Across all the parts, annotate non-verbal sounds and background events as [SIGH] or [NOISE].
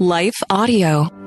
Life Audio.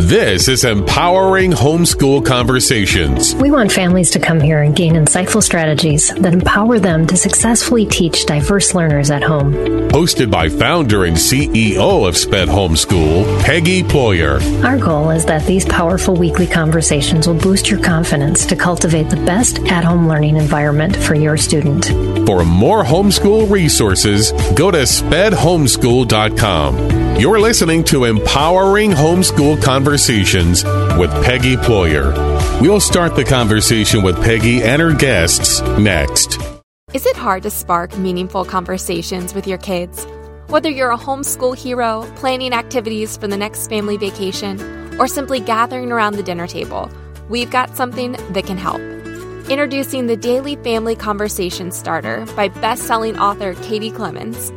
This is Empowering Homeschool Conversations. We want families to come here and gain insightful strategies that empower them to successfully teach diverse learners at home. Hosted by founder and CEO of SPED Homeschool, Peggy Ployer. Our goal is that these powerful weekly conversations will boost your confidence to cultivate the best at home learning environment for your student. For more homeschool resources, go to spedhomeschool.com. You're listening to Empowering Homeschool Conversations with Peggy Ployer. We'll start the conversation with Peggy and her guests next. Is it hard to spark meaningful conversations with your kids? Whether you're a homeschool hero, planning activities for the next family vacation, or simply gathering around the dinner table, we've got something that can help. Introducing the Daily Family Conversation Starter by best-selling author Katie Clemons.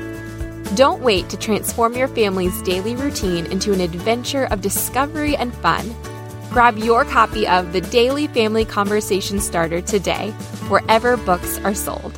Don't wait to transform your family's daily routine into an adventure of discovery and fun. Grab your copy of The Daily Family Conversation Starter today, wherever books are sold.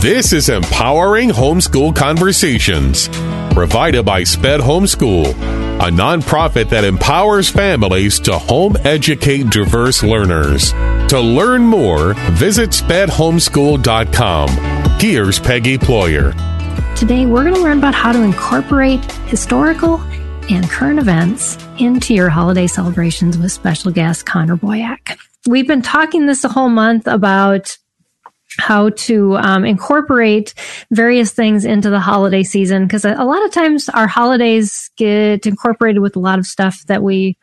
This is Empowering Homeschool Conversations, provided by SPED Homeschool, a nonprofit that empowers families to home educate diverse learners. To learn more, visit spedhomeschool.com. Here's Peggy Ployer. Today, we're going to learn about how to incorporate historical and current events into your holiday celebrations with special guest Connor Boyack. We've been talking this whole month about how to um, incorporate various things into the holiday season because a, lot of times our holidays get incorporated with a lot of stuff that we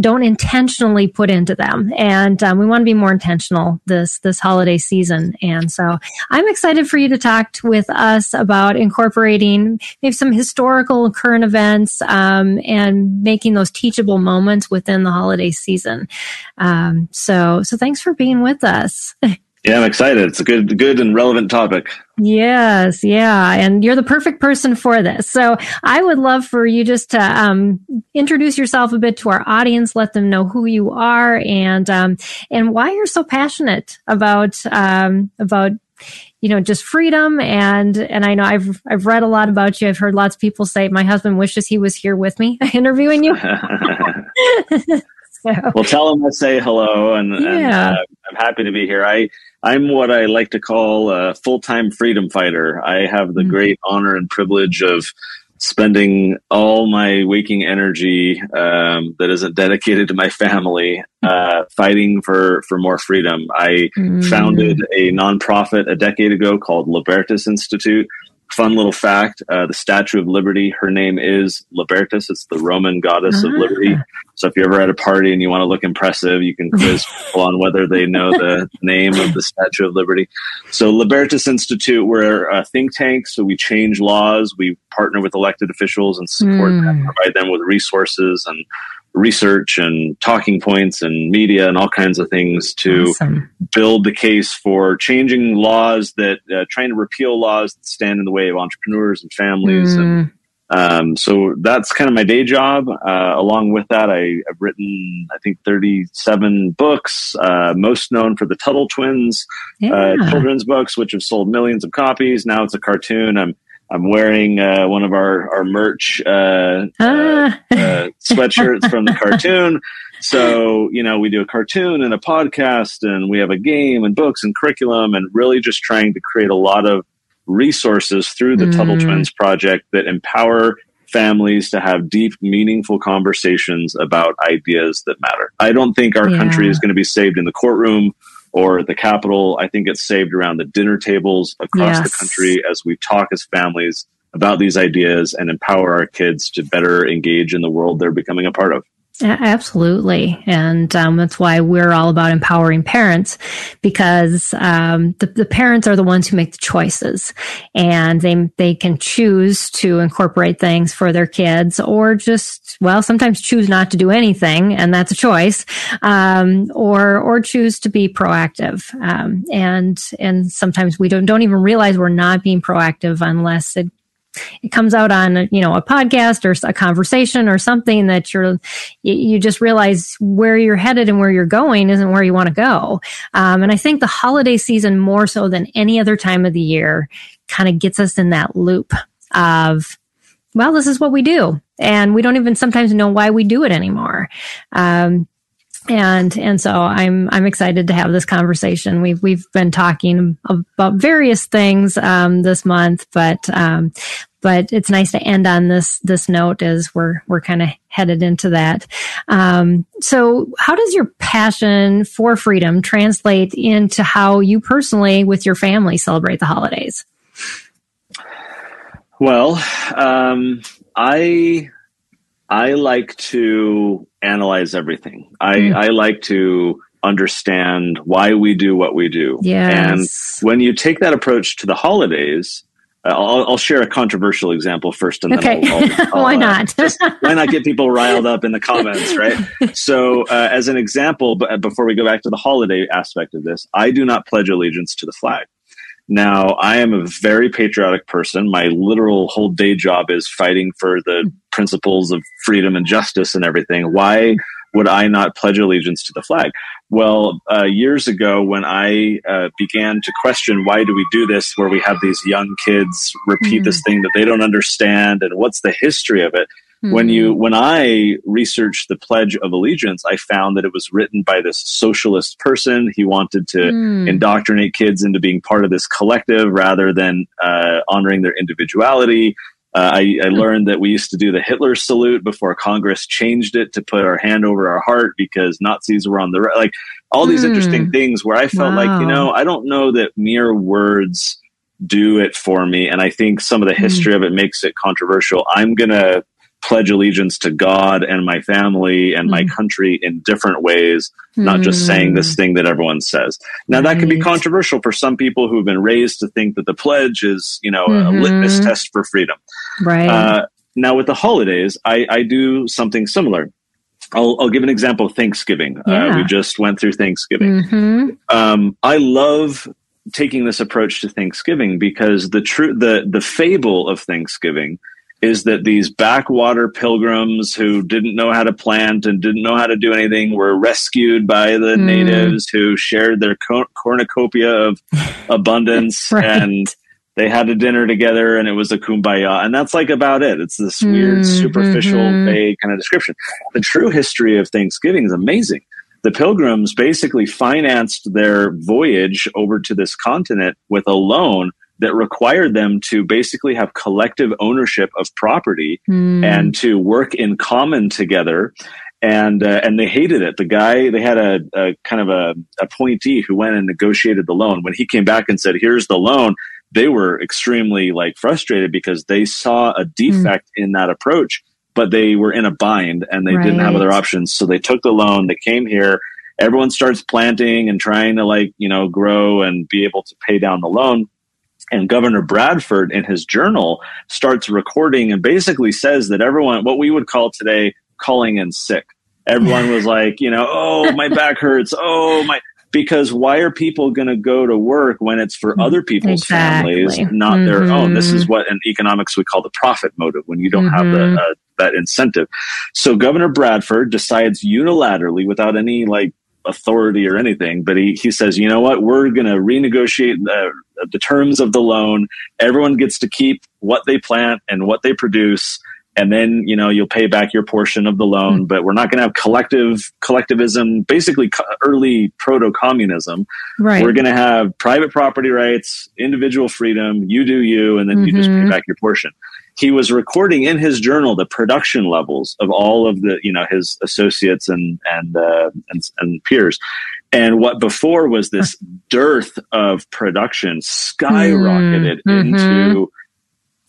don't intentionally put into them. And um, we want to be more intentional this this holiday season. And so i'm excited for you to talk with us about incorporating maybe some historical current events um, and making those teachable moments within the holiday season. Um, so so thanks for being with us [LAUGHS] Yeah, I'm excited. It's a good, good and relevant topic. Yes, yeah, and you're the perfect person for this. So I would love for you just to um, introduce yourself a bit to our audience, let them know who you are and um, and why you're so passionate about um, about you know just freedom and and I know I've I've read a lot about you. I've heard lots of people say my husband wishes he was here with me [LAUGHS] interviewing you. [LAUGHS] [LAUGHS] so. Well, tell him I say hello, and, yeah. and uh, I'm happy to be here. I I'm what I like to call a full time freedom fighter. I have the mm-hmm. great honor and privilege of spending all my waking energy um, that isn't dedicated to my family uh, fighting for for more freedom. I mm. founded a nonprofit a decade ago called Libertas Institute, fun little fact uh, the statue of liberty her name is libertas it's the roman goddess of liberty ah. so if you're ever at a party and you want to look impressive you can [LAUGHS] quiz people on whether they know the name of the statue of liberty so libertas institute we're a think tank so we change laws we partner with elected officials and support mm. them provide them with resources and research and talking points and media and all kinds of things to awesome. build the case for changing laws that uh, trying to repeal laws that stand in the way of entrepreneurs and families mm. and um, so that's kind of my day job. Uh, along with that, I, have written, I think, 37 books, uh, most known for the Tuttle Twins uh, yeah. children's books, which have sold millions of copies. Now it's a cartoon. I'm I'm wearing uh, one of our our merch uh, ah. uh, sweatshirts from the cartoon. [LAUGHS] So you know, we do a cartoon and a podcast, and we have a game and books and curriculum, and really just trying to create a lot of resources through the mm. Tuttle Twins Project that empower families to have deep, meaningful conversations about ideas that matter. I don't think our yeah. country is going to be saved in the courtroom or the Capitol. I think it's saved around the dinner tables across yes. the country as we talk as families about these ideas and empower our kids to better engage in the world they're becoming a part of. Absolutely. And um, that's why we're all about empowering parents because um, the, the, parents are the ones who make the choices and they, they can choose to incorporate things for their kids or just, well, sometimes choose not to do anything and that's a choice. Um, or, or choose to be proactive. Um, and, and sometimes we don't, don't even realize we're not being proactive unless it it comes out on you know a podcast or a conversation or something that you're you just realize where you're headed and where you're going isn't where you want to go. Um, and i think the holiday season more so than any other time of the year kind of gets us in that loop of well this is what we do. And we don't even sometimes know why we do it anymore. Um, and and so I'm I'm excited to have this conversation. We've we've been talking about various things um, this month, but um, but it's nice to end on this this note as we're we're kind of headed into that. Um, so, how does your passion for freedom translate into how you personally, with your family, celebrate the holidays? Well, um, I I like to analyze everything. I, mm. I like to understand why we do what we do. Yes. And when you take that approach to the holidays, uh, I'll, I'll, share a controversial example first, and then okay. I'll, I'll, [LAUGHS] why uh, not? just, why not get people riled up in the comments, right? [LAUGHS] So, uh, as an example, but before we go back to the holiday aspect of this, I do not pledge allegiance to the flag. Now, I am a very patriotic person. My literal whole day job is fighting for the principles of freedom and justice and everything. Why would I not pledge allegiance to the flag? Well, uh, years ago, when I uh, began to question why do we do this, where we have these young kids repeat mm. this thing that they don't understand, and what's the history of it, when you hmm. when I researched the Pledge of Allegiance, I found that it was written by this socialist person. He wanted to mm. indoctrinate kids into being part of this collective rather than uh, honoring their individuality. Uh, I, I, hmm. learned that we used to do the Hitler salute before Congress changed it to put our hand over our heart because Nazis were on the right. Like all these mm. interesting things where I felt wow. like, you know, I don't know that mere words do it for me. And I think some of the hmm. history mm. of it makes it controversial. I'm going to pledge allegiance to God and my family and mm. my country in different ways, mm. not just saying this mm. thing that everyone says. Now right. that can be controversial for some people who've been raised to think that the pledge is, you know, mm-hmm. a litmus test for freedom. Right. Uh, now with the holidays, I, I do something similar. I'll, I'll, give an example of Thanksgiving. Yeah. Uh, we just went through Thanksgiving. Mm-hmm. Um, I love taking this approach to Thanksgiving because the true the the fable of Thanksgiving is that these backwater pilgrims who didn't know how to plant and didn't know how to do anything were rescued by the mm. natives who shared their cornucopia of [LAUGHS] abundance right. and they had a dinner together and it was a kumbaya and that's like about it it's this mm, weird superficial mm-hmm. vague kind of description the true history of thanksgiving is amazing the pilgrims basically financed their voyage over to this continent with a loan that required them to basically have collective ownership of property mm. and to work in common together. And uh, and they hated it. The guy they had a, a kind of a appointee who went and negotiated the loan. When he came back and said, "Here's the loan," they were extremely like frustrated because they saw a defect mm. in that approach, but they were in a bind and they right. didn't have other options. So they took the loan. They came here. Everyone starts planting and trying to like you know grow and be able to pay down the loan and Governor Bradford in his journal starts recording and basically says that everyone, what we would call today calling in sick. Everyone was like, you know, oh, my back hurts. Oh, my. Because why are people going to go to work when it's for other people's exactly. families, not mm-hmm. their own? This is what in economics we call the profit motive when you don't mm-hmm. have the, mm-hmm. uh, that incentive. So Governor Bradford decides unilaterally, without any like authority or anything, but he, he says, you know what, we're going to renegotiate the, the terms of the loan. Everyone gets to keep what they plant and what they produce. and then you know you'll pay back your portion of the loan mm-hmm. but we're not going to have collective collectivism basically early proto-communism right we're going to have private property rights individual freedom you do you and then mm-hmm. you just pay mm-hmm. back your portion he was recording in his journal the production levels of all of the you know his associates and and uh, and, and peers and what before was this [LAUGHS] dearth of production skyrocketed mm-hmm. into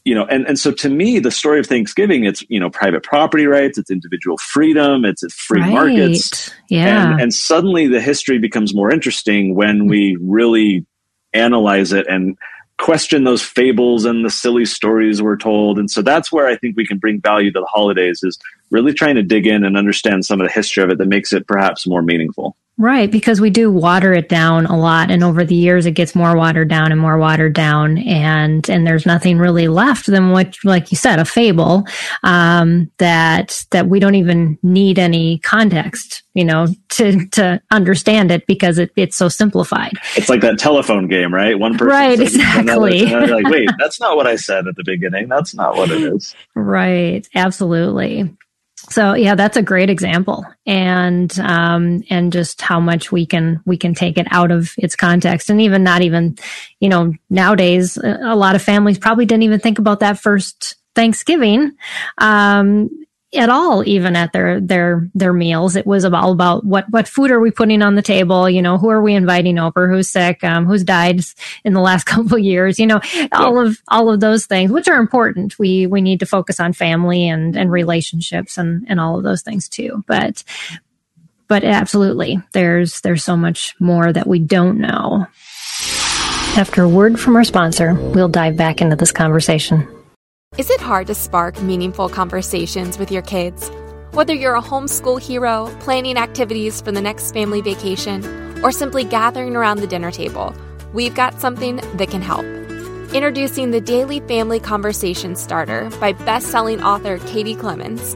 you know, and, and so to me, the story of Thanksgiving, it's, you know, private property rights, it's individual freedom, it's, it's free right. markets. Yeah. And, and suddenly the history becomes more interesting when we really analyze it and question those fables and the silly stories we're told. And so that's where I think we can bring value to the holidays is really trying to dig in and understand some of the history of it that makes it perhaps more meaningful. Right, because we do water it down a lot and over the years it gets more watered down and more watered down and and there's nothing really left than what like you said, a fable um, that that we don't even need any context, you know, to to understand it because it, it's so simplified. It's like that telephone game, right? One person Right, exactly. Another, like, [LAUGHS] wait, that's not what I said at the beginning. That's not what it is. Right, absolutely. So yeah, that's a great example, and um, and just how much we can we can take it out of its context, and even not even, you know, nowadays a lot of families probably didn't even think about that first Thanksgiving. Um, at all even at their their their meals. It was all about what what food are we putting on the table? You know who are we inviting over? Who's sick? Um, who's died in the last [LAUGHS] couple of years? You know all of all of those things which are important. We we need to focus on family and and relationships and and all of those things too. But but absolutely there's there's so much more that we don't know. After a word from our sponsor we'll dive back into this conversation is it hard to spark meaningful conversations with your kids? Whether you're a homeschool hero, planning activities for the next family vacation, or simply gathering around the dinner table, we've got something that can help. Introducing the Daily Family Conversation Starter by best-selling author Katie Clemons.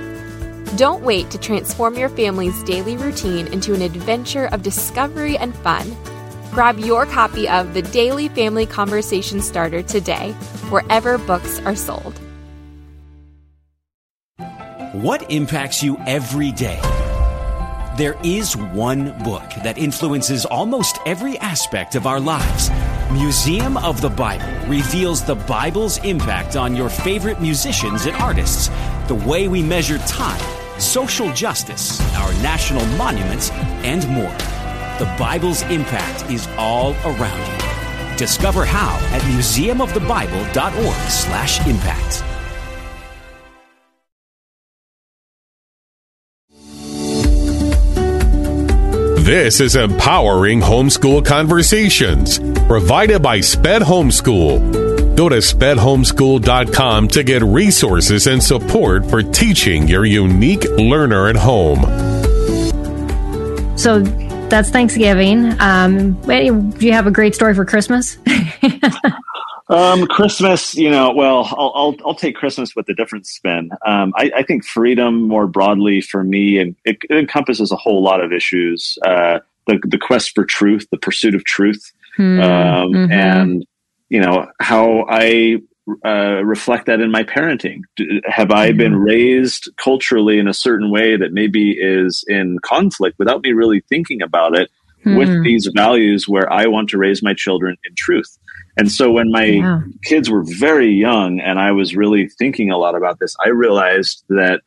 Don't wait to transform your family's daily routine into an adventure of discovery and fun. Grab your copy of The Daily Family Conversation Starter today, wherever books are sold. What impacts you every day? There is one book that influences almost every aspect of our lives. Museum of the Bible reveals the Bible's impact on your favorite musicians and artists, the way we measure time social justice, our national monuments, and more. The Bible's impact is all around you. Discover how at museumofthebible.org/impact. This is Empowering Homeschool Conversations, provided by SPED Homeschool Go to spedhomeschool.com to get resources and support for teaching your unique learner at home. So that's Thanksgiving. Um, do you have a great story for Christmas? [LAUGHS] um, Christmas, you know, well, I'll, I'll, I'll take Christmas with a different spin. Um, I, I, think freedom more broadly for me, and it, it encompasses a whole lot of issues. Uh, the, the quest for truth, the pursuit of truth, um, mm-hmm. and you know how I uh, reflect that in my parenting. Have I mm-hmm. been raised culturally in a certain way that maybe is in conflict without me really thinking about it mm. with hmm. these values where I want to raise my children in truth? And so when my yeah. kids were very young and I was really thinking a lot about this, I realized that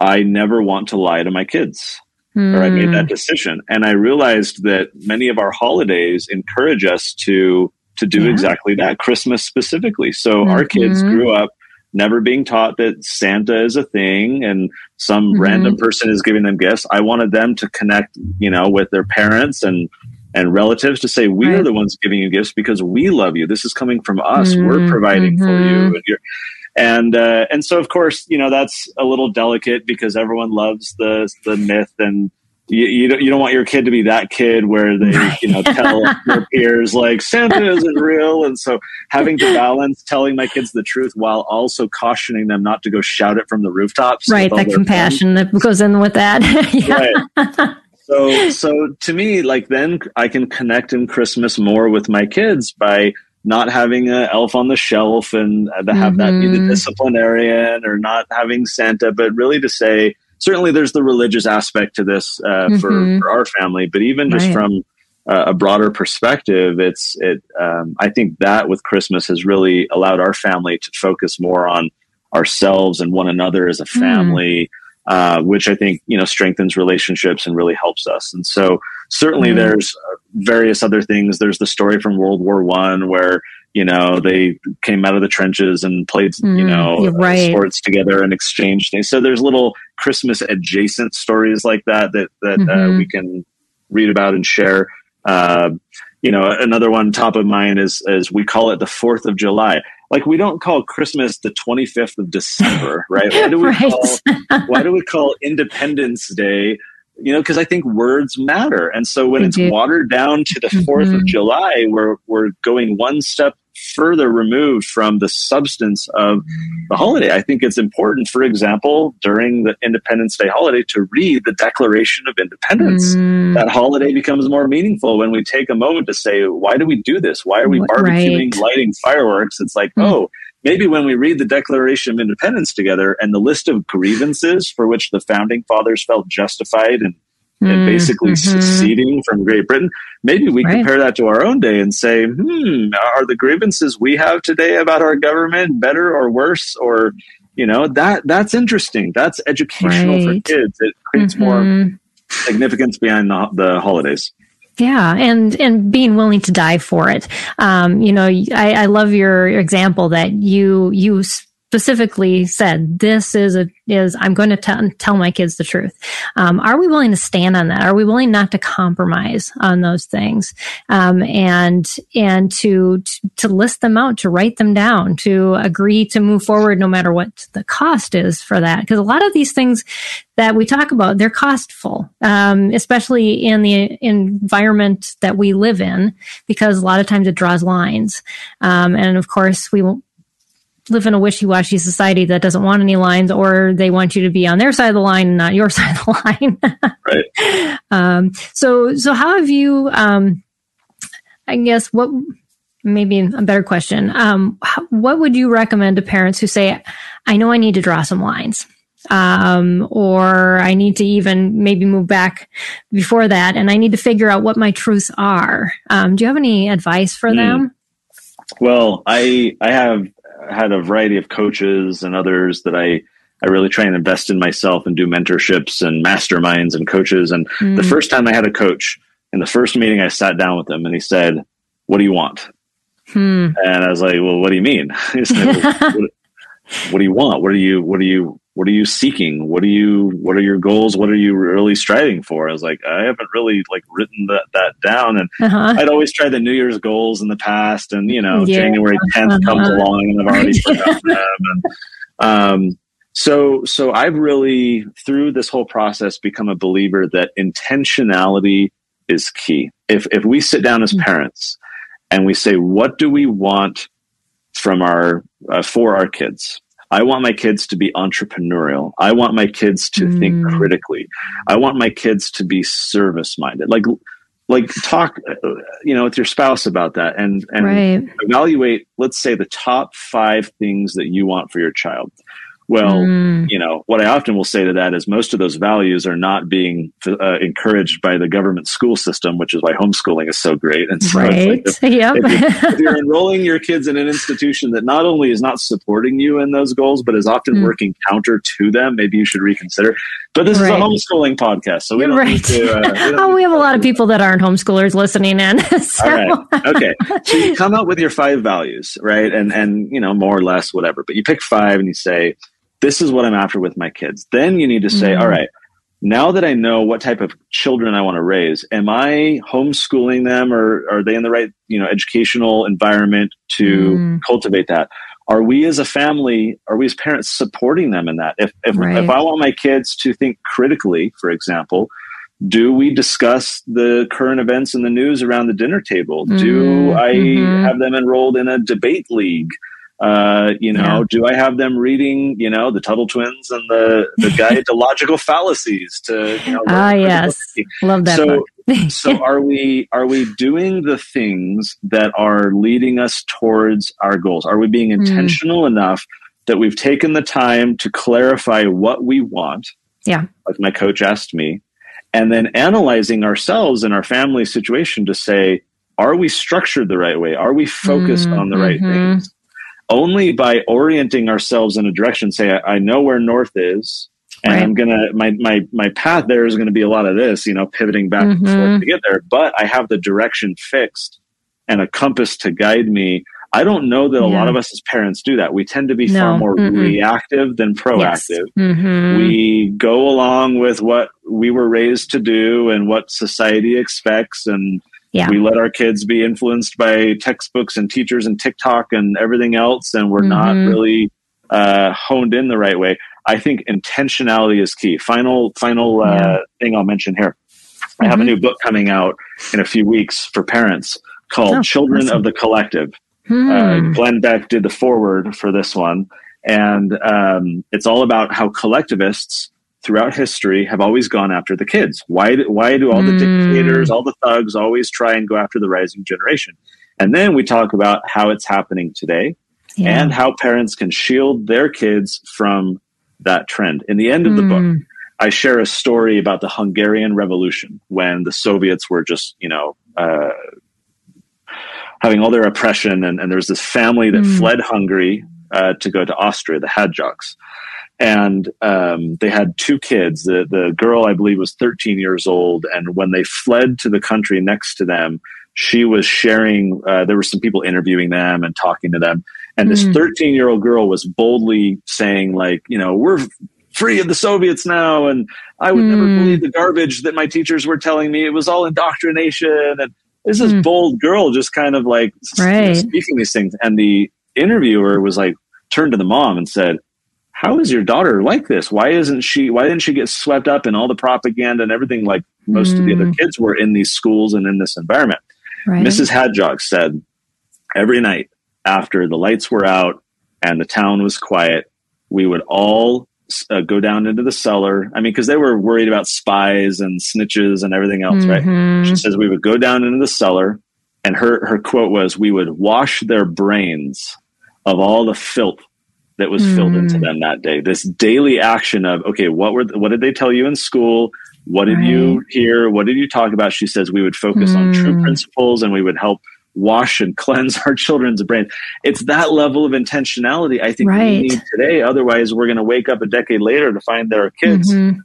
I never want to lie to my kids. Mm. Or I made that hmm. decision. And I realized that many of our holidays encourage us to to do yeah. exactly that, Christmas specifically. So mm-hmm. our kids grew up never being taught that Santa is a thing and some mm-hmm. random person is giving them gifts. I wanted them to connect, you know, with their parents and and relatives to say we right. are the ones giving you gifts because we love you. This is coming from us. Mm-hmm. We're providing for you. Mm-hmm. And, and uh, and so of course you know that's a little delicate because everyone loves the the myth and you, you, don't, you don't want your kid to be that kid where they you know tell [LAUGHS] their peers like Santa isn't real, and so having to balance telling my kids the truth while also cautioning them not to go shout it from the rooftops. Right, that compassion friends. that goes in with that. [LAUGHS] right. [LAUGHS] So so to me, like then I can connect in Christmas more with my kids by not having an elf on the shelf and to have mm-hmm. that be the mm-hmm. disciplinarian or not having Santa, but really to say certainly there's the religious aspect to this uh, mm-hmm. for, for, our family, but even just right. from uh, a broader perspective, it's it. Um, I think that with Christmas has really allowed our family to focus more on ourselves and one another as a hmm. family, mm. uh, which I think you know strengthens relationships and really helps us. And so certainly mm. there's various other things. There's the story from World War One where you know they came out of the trenches and played mm, you know right. sports together and exchanged things so there's little christmas adjacent stories like that that that uh, mm-hmm. uh, we can read about and share uh, you know another one top of mind is is we call it the fourth of july like we don't call christmas the 25th of december [LAUGHS] right why do we right. call why do we call independence day you know, because I think words matter. And so when they it's do. watered down to the 4th mm-hmm. of July, we're, we're going one step further removed from the substance of the holiday. I think it's important, for example, during the Independence Day holiday to read the Declaration of Independence. Mm. That holiday becomes more meaningful when we take a moment to say, why do we do this? Why are we barbecuing, right. lighting fireworks? It's like, mm. oh, maybe when we read the Declaration of Independence together and the list of grievances for which the founding fathers felt justified and and basically mm-hmm. seceding from Great Britain. Maybe we right. compare that to our own day and say, hmm, are the grievances we have today about our government better or worse? Or, you know, that that's interesting. That's educational right. for kids. It creates mm-hmm. more significance behind the, the holidays. Yeah, and and being willing to die for it. Um, you know, I, I love your example that you you specifically said this is a is i'm going to t- tell my kids the truth. Um, are we willing to stand on that? Are we willing not to compromise on those things? Um, and and to to list them out to write them down to agree to move forward no matter what the cost is for that. Because a lot of these things that we talk about they're costful um, especially in the environment that we live in because a lot of times it draws lines. Um, and of course we won't live in a wishy-washy society that doesn't want any lines or they want you to be on their side of the line and not your [LAUGHS] side of the line right [LAUGHS] um, so so how have you um, i guess what maybe a better question um, how, what would you recommend to parents who say i know i need to draw some lines um, or I need to even maybe move back before that, and I need to figure out what my truths are. Um, do you have any advice for mm. them? Well, I I have had a variety of coaches and others that I I really try and invest in myself and do mentorships and masterminds and coaches. And mm. the first time I had a coach in the first meeting, I sat down with him and he said, "What do you want?" Hmm. And I was like, "Well, what do you mean?" [LAUGHS] said, well, what, what, do you want? What are you? What are you? What are you seeking? What are you? What are your goals? What are you really striving for? I was like, I haven't really like written that that down, and uh-huh. I'd always try the New Year's goals in the past, and you know, yeah. January 10th uh-huh. comes along, and I've already forgotten them. [LAUGHS] And, um, so, so I've really through this whole process become a believer that intentionality is key. If if we sit down as mm. parents and we say, what do we want from our uh, for our kids? I want my kids to be entrepreneurial. I want my kids to mm. think critically. I want my kids to be service minded. Like, like talk, you know, with your spouse about that and, and right. evaluate, let's say the top five things that you want for your child. Well, mm. you know, what I often will say to that is most of those values are not being uh, encouraged by the government school system, which is why homeschooling is so great. And so right. Like if, yep. if, you're, [LAUGHS] if, you're, enrolling your kids in an institution that not only is not supporting you in those goals, but is often mm. working counter to them, maybe you should reconsider. But this right. is a homeschooling podcast, so we don't right. to. Uh, we, [LAUGHS] oh, we have a lot of people that aren't homeschoolers listening in. [LAUGHS] So. All right. Okay. So you come up with your five values, right? And and you know more or less whatever, but you pick five and you say this is what I'm after with my kids. Then you need to say, mm-hmm. all right, now that I know what type of children I want to raise, am I homeschooling them or are they in the right, you know, educational environment to mm. cultivate that? are we as a family, are we as parents supporting them in that? If if, right. if I want my kids to think critically, for example, do we discuss the current events in the news around the dinner table? Mm, do I mm-hmm. have them enrolled in a debate league? Uh, you know, yeah. do I have them reading, you know, the Tuttle Twins and the the [LAUGHS] Guide to Logical Fallacies? To you know, ah, yes, love that. So, [LAUGHS] so are we are we doing the things that are leading us towards our goals? Are we being hmm. intentional mm. enough that we've taken the time to clarify what we want? Yeah, like my coach asked me, and then analyzing ourselves and our family situation to say, are we structured the right way? Are we focused mm, on the right mm-hmm. things? Only by orienting ourselves in a direction, say, I, I know where north is, and right. I'm gonna my my my path there is gonna be a lot of this, you know, pivoting back mm-hmm. and forth to get there. But I have the direction fixed and a compass to guide me. I don't know that a yeah. lot of us as parents do that. We tend to be no. far more mm reactive than proactive. Yes. Mm-hmm. We go along with what we were raised to do and what society expects and yeah. We let our kids be influenced by textbooks and teachers and TikTok and everything else, and we're mm-hmm. not really uh, honed in the right way. I think intentionality is key. Final, final uh, yeah. thing I'll mention here. I have a mm-hmm. new book coming out in a few weeks for parents called oh, Children awesome. of the Collective. Hmm. Uh, Glenn Beck did the foreword for this one, and um, it's all about how collectivists throughout history have always gone after the kids. Why, why do all the mm. dictators, all the thugs always try and go after the rising generation? And then we talk about how it's happening today yeah. and how parents can shield their kids from that trend. In the end of the book, hmm. I share a story about the Hungarian Revolution when the Soviets were just, you know, uh, having all their oppression, and, and there was this family that mm. fled Hungary uh, to go to Austria, the Hadjoks and um, they had two kids. The the girl, I believe, was 13 years old, and when they fled to the country next to them, she was sharing. Uh, there were some people interviewing them and talking to them, and this hmm. 13 year old girl was boldly saying, like, you know, we're free of the Soviets now, and I would mm. never hmm. believe the garbage that my teachers were telling me. It was all indoctrination, and this is mm. bold girl just kind of like right. speaking these things, and the interviewer was like turned to the mom and said how is your daughter like this? Why isn't she, why didn't she get swept up in all the propaganda and everything like most mm. of the other mm. kids were in these schools and in this environment? Right. Mrs. Hadjog said every night after the lights were out and the town was quiet, we would all uh, go down into the cellar. I mean, because they were worried about spies and snitches and everything else, mm-hmm. right? She says we would go down into the cellar, and her her quote was, "We would wash their brains of all the filth that was mm. filled into hmm. them that day. This daily action of, okay, what were, what did they tell you in school? What did right. you hear? What did you talk about? She says we would focus mm. on true hmm. principles and we would help wash and [LAUGHS] cleanse our children's brain. It's that level of intentionality I think right. we need today. Otherwise, we're going to wake up a decade later to find that our kids mm-hmm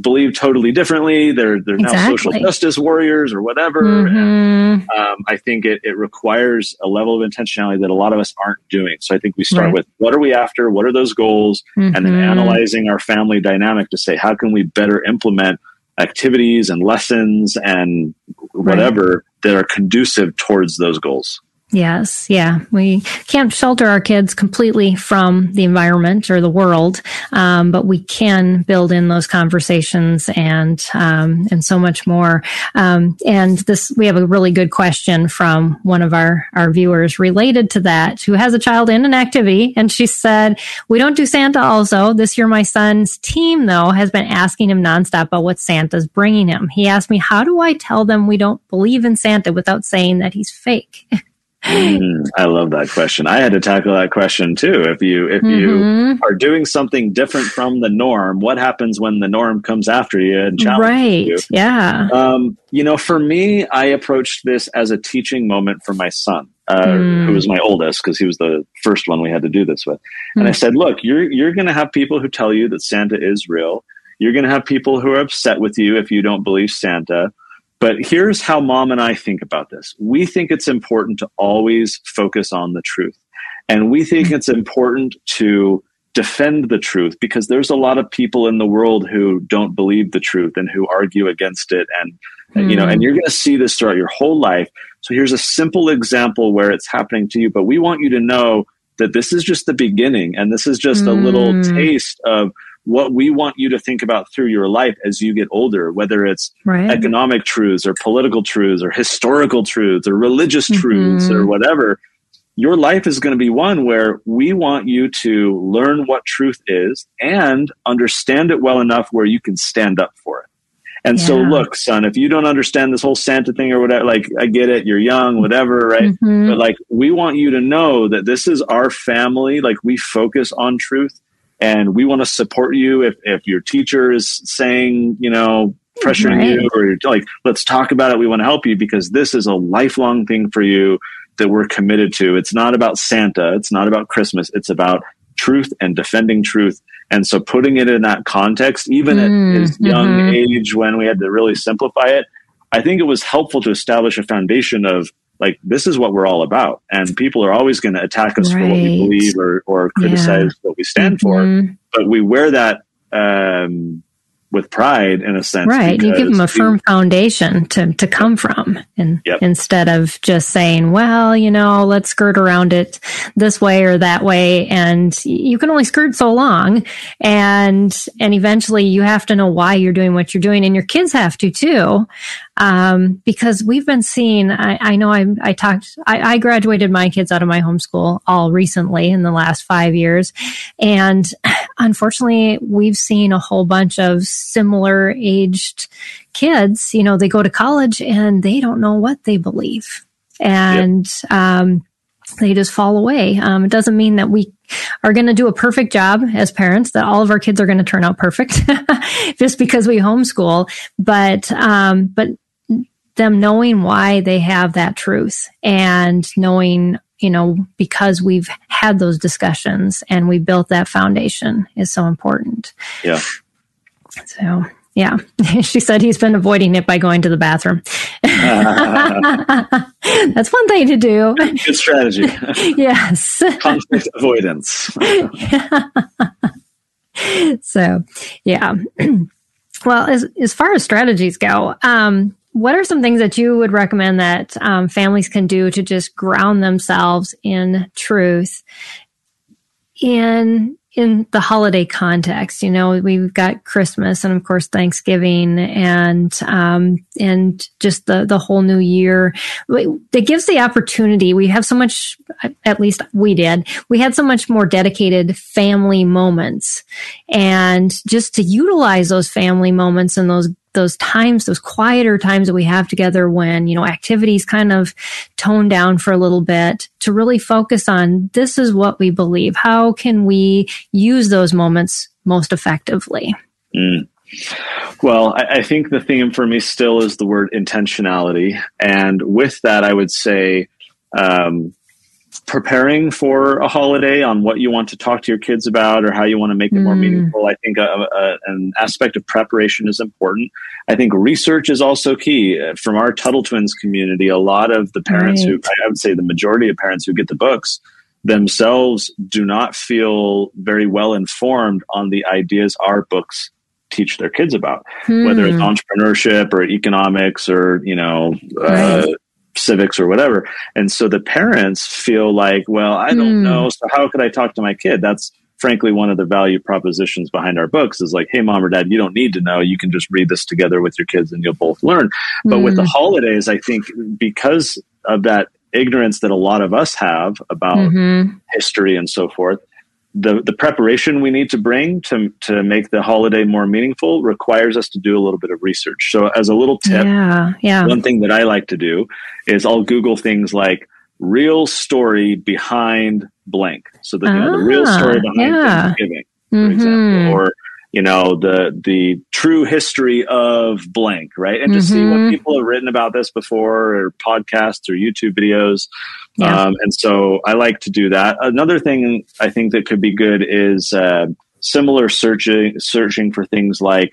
believe totally differently. They're they're exactly. now social justice warriors or whatever. Mm-hmm. And, um, I think it, it requires a level of intentionality that a lot of us aren't doing. So I think we start right. with what are we after? What are those goals? Mm-hmm. And then mm-hmm. analyzing our family dynamic to say how can we better implement activities and lessons and whatever right. that are conducive towards those goals. Yes, yeah. We can't shelter our kids completely from the environment or the world, um, but we can build in those conversations and um, and so much more. Um, and this, we have a really good question from one of our our viewers related to that, who has a child in an activity, and she said, "We don't do Santa. Also, this year, my son's team though has been asking him nonstop about what Santa's bringing him. He asked me, how do I tell them we don't believe in Santa without saying that he's fake?" [LAUGHS] Mm, I love that question. I had to tackle that question too. If you if mm-hmm. you are doing something different from the norm, what happens when the norm comes after you and challenges right. you? Yeah. Um, you know, for me, I approached this as a teaching moment for my son, uh, mm. who was my oldest, because he was the first one we had to do this with. And mm. I said, "Look, you're you're going to have people who tell you that Santa is real. You're going to have people who are upset with you if you don't believe Santa." But here's how mom and I think about this. We think it's important to always focus on the truth. And we think it's important to defend the truth because there's a lot of people in the world who don't believe the truth and who argue against it. And, mm. you know, and you're going to see this throughout your whole life. So here's a simple example where it's happening to you, but we want you to know that this is just the beginning and this is just mm. a little mm. taste of what we want you to think about through your life as you get older, whether it's right. economic truths or political truths or historical truths or religious mm-hmm. truths or whatever. Your life is going to be one where we want you to learn what truth is and understand it well enough where you can stand up for it. And yeah. so, look, son, if you don't understand this whole Santa thing or whatever, like, I get it, you're young, whatever, right? Mm-hmm. But like, we want you to know that this is our family. Like, we focus on truth and we want to support you if, if your teacher is saying you know pressuring right. you or you're like let's talk about it. We want to help you because this is a lifelong thing for you that we're committed to. It's not about santa. It's not about christmas. It's about truth and defending truth. And so putting it in that context even mm, at his young mm-hmm. age when we had to really simplify it i think it was helpful to establish a foundation of like this is what we're all about and people are always going to attack us right. for what we believe or, or criticize yeah. what we stand mm-hmm. for but we wear that um, with pride in a sense. Right. You give them a firm foundation to, to come from and yep. instead of just saying, well, you know, let's skirt around it this way or that way. And you can only skirt so long. And, and eventually you have to know why you're doing what you're doing and your kids have to too. Um, because we've been seeing, I, I know I, I talked, I, I graduated my kids out of my homeschool all recently in the last five years. And unfortunately, we've seen a whole bunch of similar aged kids. You know, they go to college and they don't know what they believe. And, yep. um, they just fall away. Um, it doesn't mean that we are going to do a perfect job as parents, that all of our kids are going to turn out perfect [LAUGHS] just because we homeschool. But, um, but them knowing why they have that truth and knowing, you know, because we've had those discussions and we built that foundation is so important. Yeah. So, yeah. [LAUGHS] she said he's been avoiding it by going to the bathroom. [LAUGHS] That's one thing to do. Good strategy. [LAUGHS] yes. Conflict avoidance. so, yeah. [CLEARS THROAT] well, as, as far as strategies go, um, what are some things that you would recommend that um, families can do to just ground themselves in truth in in the holiday context? You know, we've got Christmas and of course Thanksgiving and um, and just the the whole new year. It gives the opportunity. We have so much. At least we did. We had so much more dedicated family moments, and just to utilize those family moments and those those times, those quieter times that we have together when, you know, activities kind of tone down for a little bit to really focus on this is what we believe. How can we use those moments most effectively? Mm. Well, I, I, think the theme for me still is the word intentionality. And with that, I would say, um, preparing for a holiday on what you want to talk to your kids about or how you want to make it more mm. meaningful. I think a, a, an aspect of preparation is important. I think research is also key. From our Tuttle Twins community, a lot of the parents right. who, I would say the majority of parents who get the books themselves do not feel very well informed on the ideas our books teach their kids about, hmm. whether it's hmm. entrepreneurship or economics or, you know, uh, right. uh, civics or whatever. And so the parents feel like, well, I don't mm. know. So how could I talk to my kid? That's frankly one of the value propositions behind our books is like, hey, mom or dad, you don't need to know. You can just read this together with your kids and you'll both learn. But mm. with the hmm. holidays, I think because of that ignorance that a lot of us have about mm-hmm. history and so forth, the the preparation we need to bring to to make the holiday more meaningful requires us to do a little bit of research. So as a little tip, yeah, yeah. one thing that I like to do is I'll Google things like real story behind blank. So the, ah, you know, the real story ah, behind yeah. Thanksgiving, for mm-hmm. example, or you know the the true history of blank right and just mm-hmm. see what mm-hmm. people have written about this before or podcasts or youtube videos yeah. um, and so i like to do that another thing i think that could be good is uh, similar searching searching for things like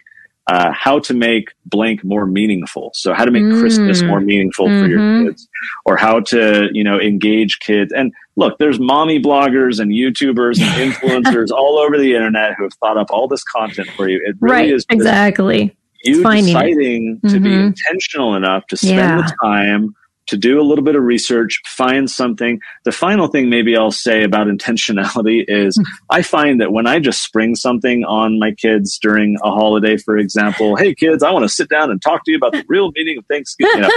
uh, how to make blank more meaningful. So how to make mm. Christmas more meaningful mm-hmm. for your mm-hmm. kids or how to, you know, engage kids. And look, there's mommy bloggers and YouTubers and [LAUGHS] influencers all over the internet who have thought up all this content for you. It really right, is exactly. You deciding it. to mm-hmm. be intentional enough to spend yeah. the time to do a little bit of research, find something. The final thing maybe I'll say about intentionality [LAUGHS] is hmm. I find that when I just spring something on my kids during a holiday, for example, hey kids, I want to sit down and talk to you about the real [LAUGHS] meaning of Thanksgiving. You know,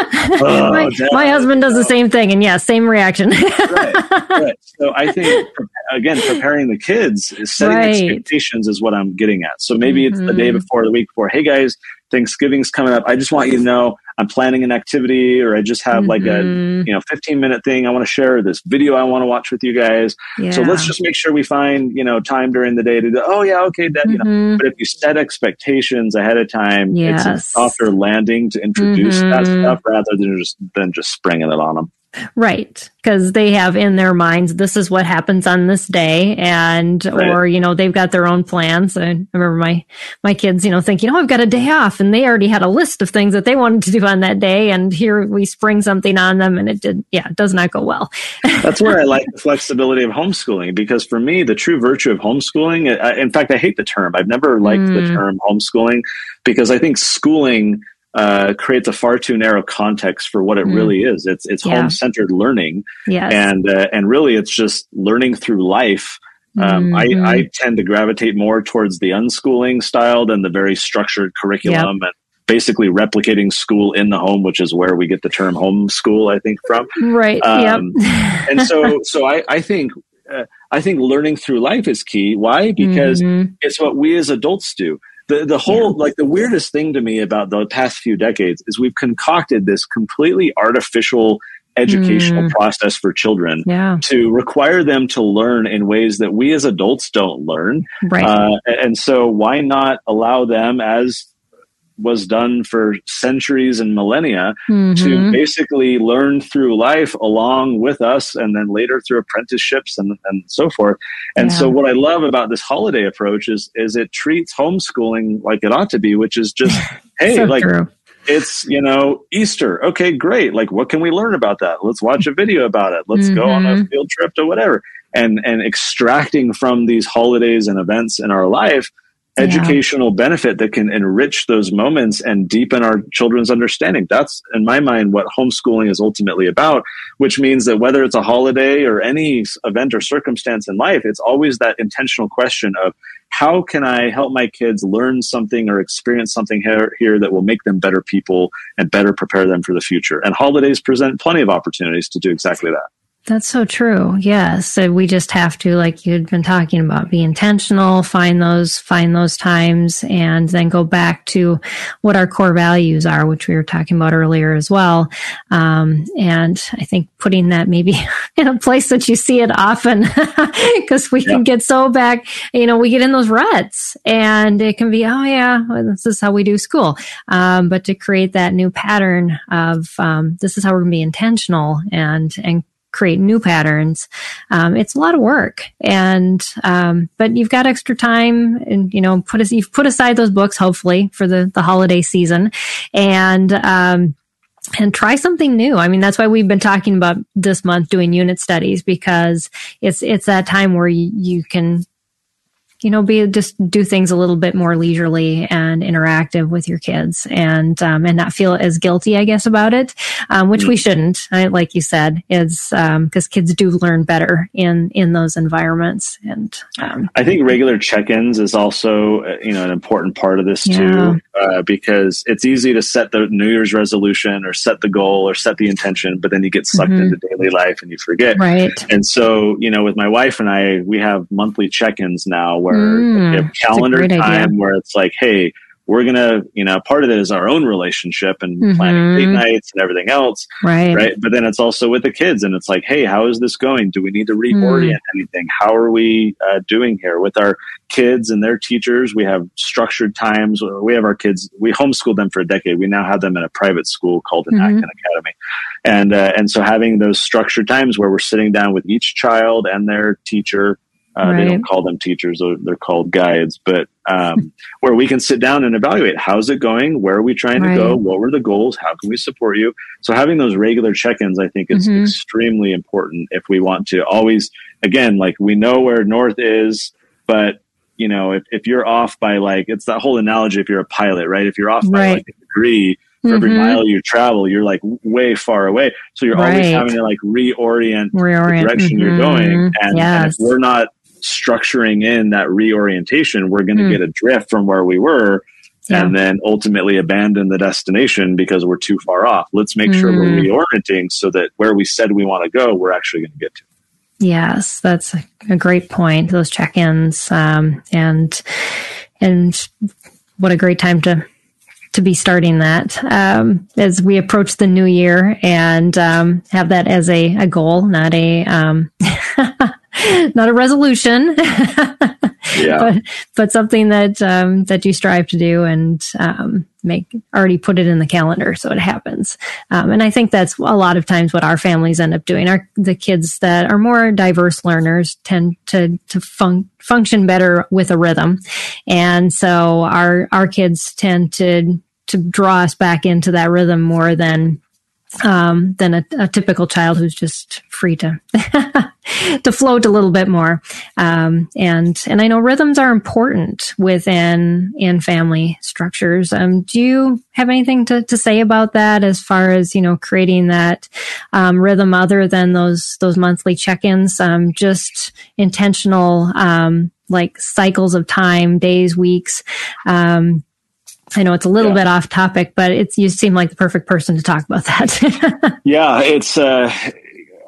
oh, [LAUGHS] my, my, husband does the same thing, and yeah, same reaction. right, right. So I think again, preparing the kids, is setting right. expectations is what I'm getting at. So maybe mm-hmm. it's the day mm-hmm. before, the week before. Hey guys, Thanksgiving's coming up. I just want you to know I'm planning an activity or I just have mm-hmm. like a, mm-hmm. you know, 15 minute thing I want to share this video I want to watch with you guys. Yeah. So let's just make sure we find, you know, time during the day to do, oh yeah, okay, Dad, mm-hmm. you know. Mm-hmm. But if you set expectations ahead of time, yes. it's a softer landing to introduce that mm-hmm. stuff rather than just than just springing it on them. Right. Because they have in their minds, this is what happens on this day. And, right. or, you know, they've got their own plans. I remember my, my kids, you know, thinking, oh, I've got a day off. And they already had a list of things that they wanted to do on that day. And here we spring something on them and it did, yeah, it does not go well. That's where I like [LAUGHS] the flexibility of homeschooling because for me, the true virtue of homeschooling, in fact, I hate the term. I've never liked mm. the term homeschooling because I think schooling, uh, creates a far too narrow context for what it mm. really is. It's it's yeah. home centered learning, yes. and uh, and really it's just learning through life. Um, mm-hmm. I, I tend to gravitate more towards the unschooling style than the very structured curriculum yep. and basically replicating school in the home, which is where we get the term homeschool, I think, from. Right. Um, yep. [LAUGHS] and so, so I, I think, uh, I think learning through life is key. Why? Because mm-hmm. it's what we as adults do the the whole like the weirdest thing to me about the past few decades is we've concocted this completely artificial educational mm. process for children yeah. to require them to learn in ways that we as adults don't learn right uh, and so why not allow them as was done for centuries and millennia mm-hmm. to basically learn through life along with us and then later through apprenticeships and, and so forth. And yeah. so what I love about this holiday approach is is it treats homeschooling like it ought to be, which is just, [LAUGHS] [LAUGHS] hey, so like true. it's, you know, Easter. Okay, great. Like what can we learn about that? Let's watch a video about it. Let's mm-hmm. go on a mm-hmm. field trip to whatever. And and extracting from these holidays and events in our life educational yeah. benefit that can enrich those moments and deepen our children's understanding. That's, in my mind, what homeschooling is ultimately about, which means that whether it's a holiday or any event or circumstance in life, it's always that intentional question of how can I help my kids learn something or experience something here, here that will make them better people and better prepare them for the future? And holidays present plenty of opportunities to do exactly that. That's so true. Yes. So we just have to, like you'd been talking about, be intentional, find those, find those times and then go back to what our core values are, which we were talking about earlier as well. Um, and I think putting that maybe [LAUGHS] in a place that you see it often [LAUGHS] because we yeah. can get so back, you know, we get in those ruts and it can be, oh yeah, well, this is how we do school. Um, but to create that new pattern of, um, this is how we're going to be intentional and, and create new patterns. Um, it's a lot of work and, um, but you've got extra time and, you know, put us, you've put aside those books, hopefully for the, the holiday season and, um, and try something new. I mean, that's why we've been talking about this month doing unit studies because it's, it's that time where you, you can you know, be just do things a little bit more leisurely and interactive with your kids, and um, and not feel as guilty, I guess, about it, um, which we mm. shouldn't. Like you said, is because um, kids do learn better in in those environments. And um, I think regular check-ins is also uh, you know an important part of this yeah. too, uh, because it's easy to set the New Year's resolution or set the goal or set the intention, but then you get sucked mm-hmm. into daily life and you forget. Right. And so you know, with my wife and I, we have monthly check-ins now where where mm, calendar time idea. where it's like, hey, we're gonna, you know, part of it is our own relationship and mm-hmm. planning date nights and everything else, right? Right. But then it's also with the kids, and it's like, hey, how is this going? Do we need to reorient mm. anything? How are we uh, doing here with our kids and their teachers? We have structured times. We have our kids. We homeschooled them for a decade. We now have them in a private school called an mm-hmm. Academy, and uh, and so having those structured times where we're sitting down with each child and their teacher uh, right. They don't call them teachers; they're called guides. But um, [LAUGHS] where we can sit down and evaluate how's it going, where are we trying right. to go, what were the goals, how can we support you. So having those regular check-ins, I think, is mm-hmm. extremely important if we want to always. Again, like we know where north is, but you know, if, if you're off by like it's that whole analogy. If you're a pilot, right? If you're off by right. like a degree, for mm-hmm. every mile you travel, you're like way far away. So you're right. always having to like reorient, reorient. the direction mm-hmm. you're going. And, yes. and, if we're not structuring in that reorientation, we're going to mm. get adrift from where we were. Yeah. And then ultimately abandon the destination because we're too far off. Let's make mm. sure we're mm. reorienting so that where we said we want to go, we're actually going to get to. Yes, that's a great point. Those check-ins, um, and and what a great time to to be starting that um, as we approach the new year and um, have that as a, a goal, not a um, [LAUGHS] [LAUGHS] not a resolution, [LAUGHS] yeah. but but something that um, that you strive to do and um, make already put it in the calendar so it happens. Um, and I think that's a lot of times what our families end up doing. Our the kids that are more diverse learners tend to to fun- function better with a rhythm, and so our our kids tend to to draw us back into that rhythm more than um, than a, a, typical child who's just free to [LAUGHS] to float a little bit more. Um, and and I know rhythms are important within in family structures. Um, do you have anything to, to say about that as far as you know creating that um, rhythm other than those those monthly check-ins? Um, just intentional um, like cycles of time, days, weeks. Um, I know it's a little yeah. bit off topic, but it's you seem like the perfect person to talk about that. [LAUGHS] yeah, it's. Uh,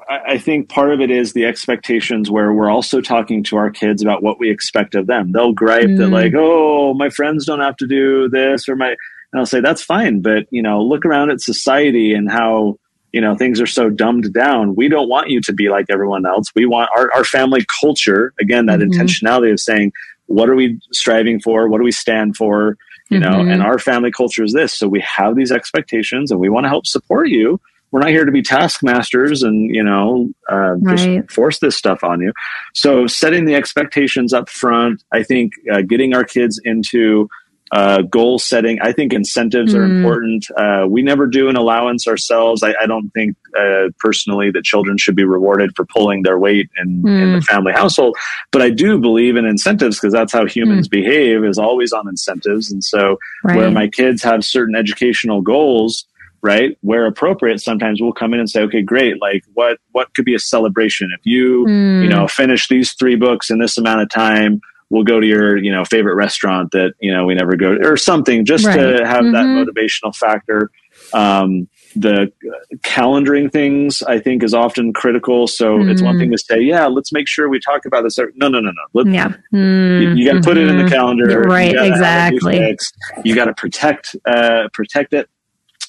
I think part of it is the expectations where we're also talking to our kids about what we expect of them. They'll gripe mm. that like, oh, my friends don't have to do this, or my, and I'll say that's fine, but you know, look around at society and how you know things are so dumbed down. We don't want you to be like everyone else. We want our our family culture again that mm-hmm. intentionality of saying what are we striving for, what do we stand for you know mm-hmm. and our family culture is this so we have these expectations and we want to help support you we're not here to be taskmasters and you know uh, right. just force this stuff on you so setting the expectations up front i think uh, getting our kids into uh, goal setting. I think incentives mm. are important. Uh, we never do an allowance ourselves. I, I don't think uh, personally that children should be rewarded for pulling their weight in, mm. in the mm. family household, but I do believe in incentives because that's how humans mm. behave is always on incentives. And so right. where my kids have certain educational goals, right where appropriate sometimes we'll come in and say okay great like what what could be a celebration if you you know mm. finish these three books in this amount of time we'll go to your you know favorite restaurant that you know we never go to or something just right. to have mm-hmm. that motivational factor um, the calendaring things i think is often critical so mm-hmm. it's one thing to say yeah let's make sure we talk about this no no no no Let, yeah mm-hmm. you, you got to put it in the mm-hmm. calendar right exactly you got to protect uh, protect it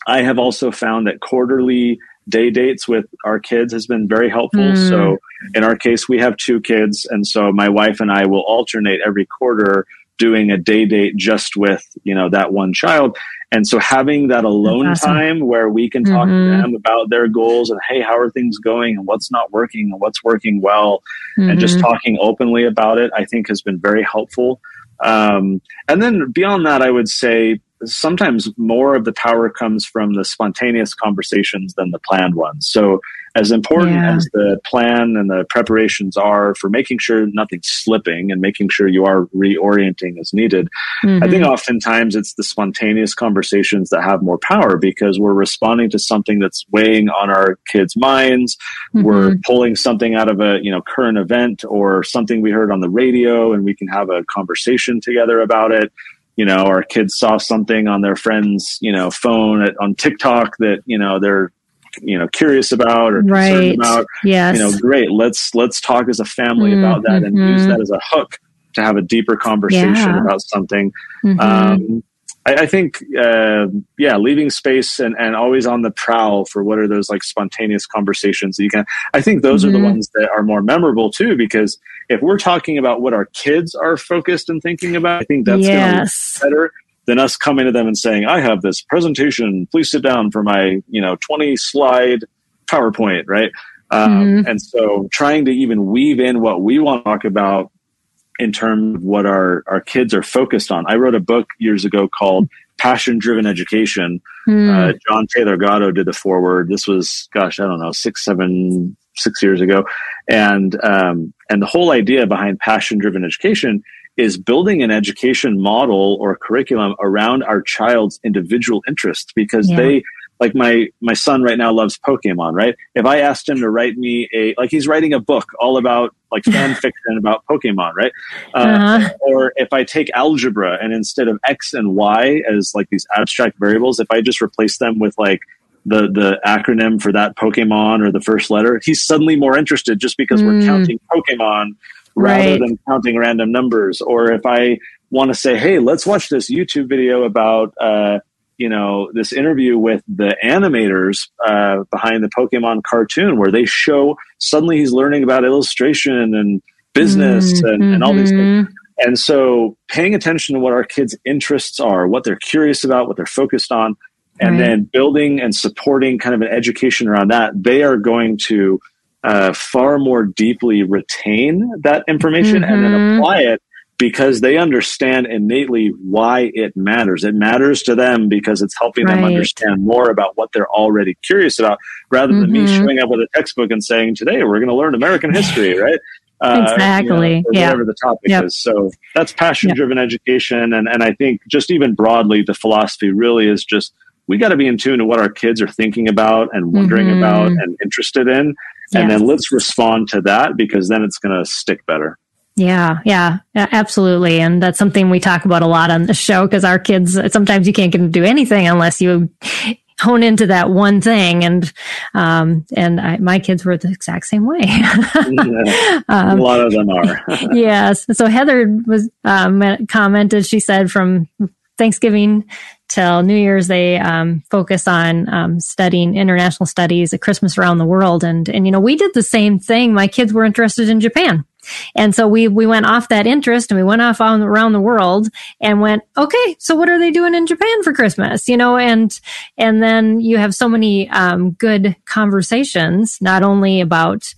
i have also found that quarterly day dates with our kids has been very helpful. Mm. So in our case, we have two kids. And so my wife and I will alternate every quarter doing a day date just with, you know, that one child. And so having that alone awesome. time where we can talk mm-hmm. to them about their goals and, hey, how are things going and what's not working and what's working well mm-hmm. and just mm-hmm. talking openly about it, I think has been very helpful. Um, and then beyond that, I would say sometimes more of the power comes from the spontaneous conversations than the planned ones. So, as important yeah. as the plan and the preparations are for making sure nothing's slipping and making sure you are reorienting as needed, mm-hmm. I think mm-hmm. oftentimes it's the spontaneous conversations that have more power because we're responding to something that's weighing on our kids' minds. Mm-hmm. We're pulling something out of a you know current event or something we heard on the radio, and we can have a conversation together about it you know, our kids saw something on their friend's, you know, phone at, on TikTok that, you know, they're, you know, curious about or right. concerned about. Yes. You know, great. Let's, let's talk as a family mm-hmm. about that and use mm-hmm. that as a hook to have a deeper conversation yeah. about something. Mm-hmm. Um, I, I think, uh, yeah, leaving space and, and always on the prowl for what are those like spontaneous conversations that you can. I think those mm-hmm. are the mm-hmm. ones that are more memorable too, because if we're talking about what our kids are focused and thinking about, I think that's yes. going to be better than us coming to them and saying, I have this presentation. Please sit down for my, you know, 20 slide PowerPoint, right? Um, mm-hmm. And so trying to even weave in what we want to talk about in terms of what our, our kids are focused on. I wrote a book years ago called Passion Driven Education. Mm. Uh, John Taylor Gatto did the foreword. This was, gosh, I don't know, six, seven, six years ago. And, um, and the whole idea behind passion driven education is building an education model or curriculum around our child's individual interests because yeah. they like my my son right now loves Pokemon, right? If I asked him to write me a like he's writing a book all about like fan [LAUGHS] fiction about Pokemon, right? Uh, uh-huh. Or if I take algebra and instead of x and y as like these abstract variables, if I just replace them with like the the acronym for that Pokemon or the first letter, he's suddenly more interested just because mm. we're counting Pokemon rather right. than counting random numbers. Or if I want to say, hey, let's watch this YouTube video about uh, you know this interview with the animators uh, behind the Pokemon cartoon, where they show suddenly he's learning about illustration and business mm-hmm. and, and all these things. And so, paying attention to what our kids' interests are, what they're curious about, what they're focused on, and right. then building and supporting kind of an education around that, they are going to uh, far more deeply retain that information mm-hmm. and then mm-hmm. apply it because they understand innately why it matters. It matters to them because it's helping right. them understand more about what they're already curious about rather than mm-hmm. me showing up with a textbook and saying, today we're going to learn American history, [LAUGHS] right? Uh, exactly. You know, yeah. Whatever the topic yep. is. So that's passion driven yep. education. And, and I think just even broadly, the philosophy really is just we got to be in tune to what our kids are thinking about and wondering mm-hmm. about and interested in. And yes. then let's respond to that because then it's going to stick better. Yeah, yeah, absolutely. And that's something we talk about a lot on the show because our kids, sometimes you can't get them to do anything unless you hone into that one thing. And, um, and I, my kids were the exact same way. yeah, [LAUGHS] [LAUGHS] um, a lot of them are. [LAUGHS] yes. So Heather was, um, commented, she said from Thanksgiving till New Year's, they um, focus on um, studying international studies at Christmas around the world. And, and, you know, we did the same thing. My kids were interested in Japan. And so we, we went off that interest and we went off on around the world and went, okay, so what are they doing in Japan for Christmas? You know, and, and then you have so many, um, good conversations, not only about,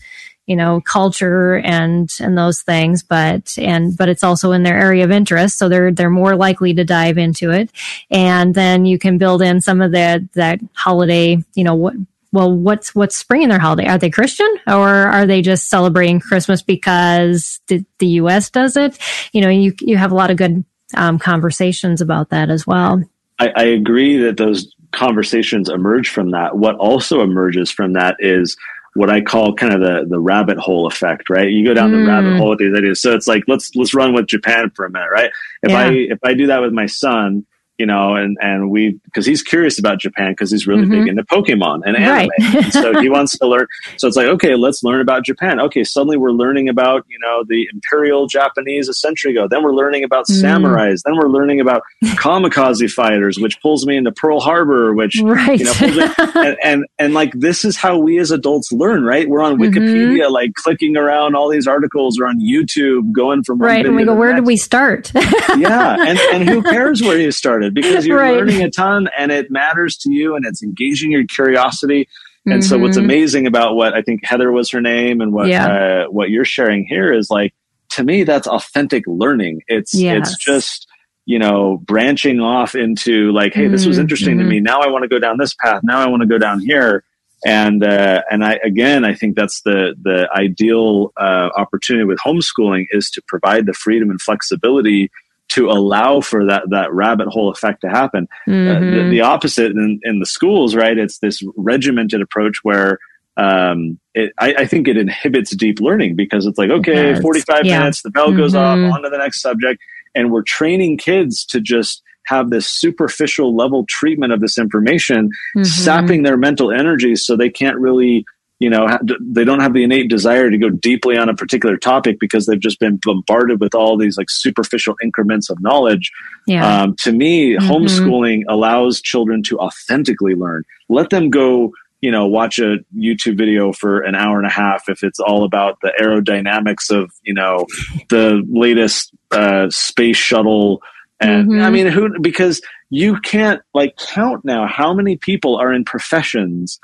you know, culture and, and those things, but, and, but it's also in their area of interest. So they're, they're more likely to dive into it. And then you can build in some of that, that holiday, you know, what, well, what's what's spring in their holiday? Are they Christian or are they just celebrating Christmas because the, the U.S. does it? You know, you you have a lot of good um, conversations about that as well. I, I agree that those conversations emerge from that. What also emerges from that is what I call kind of the the rabbit hole effect, right? You go down mm. the rabbit mm. hole with these ideas. So it's like let's let's run with Japan for a minute, right? If yeah. I if I do that with my son, you know, and and we because he's curious about Japan because he's really mm-hmm. big into Pokemon and anime, right. and so he wants to learn. So it's like, okay, let's learn about Japan. Okay, suddenly we're learning about you know the Imperial Japanese a century ago. Then we're learning about mm. samurais. Then we're learning about [LAUGHS] kamikaze fighters, which pulls me into Pearl Harbor, which right. you know, me, and, and, and like this is how we as adults learn, right? We're on mm-hmm. Wikipedia, mm-hmm. like clicking around all these articles, or on YouTube, going from right, and we go, where did we start? yeah, and and who [LAUGHS] cares where you started? Because you're [LAUGHS] right. learning a ton and it matters to you and it's engaging your curiosity. And mm-hmm. so what's mm-hmm. amazing about what I think Heather was her name and what, yeah. uh, what you're sharing here is like, to me, that's authentic learning. It's, yes. it's just, you know, branching off into like, Hey, this was mm-hmm. interesting mm-hmm. to me. Now I want to go down this path. Now I want to go down here. And, uh, and I, again, I think that's the, the ideal, uh, opportunity with homeschooling is to provide the freedom and flexibility to allow for that that rabbit hole effect to happen. Mm-hmm. Uh, the, mm-hmm. the, opposite in, in the schools, right? It's this regimented approach where um, it, I, I, think it inhibits deep learning because it's like, okay, it 45 yeah. minutes, the bell goes mm-hmm. off, on to the next subject. And we're training kids to just have this superficial level treatment of this information, mm-hmm. sapping their mental energy so they can't really you know they don't have the innate desire to go deeply on a particular topic because they've just been bombarded with all these like superficial increments of knowledge yeah. um, to me mm-hmm. homeschooling allows children to authentically learn let them go you know watch a youtube video for an hour and a half if it's all about the aerodynamics of you know the latest uh, space shuttle and mm-hmm. i mean who because you can't like count now how many people are in professions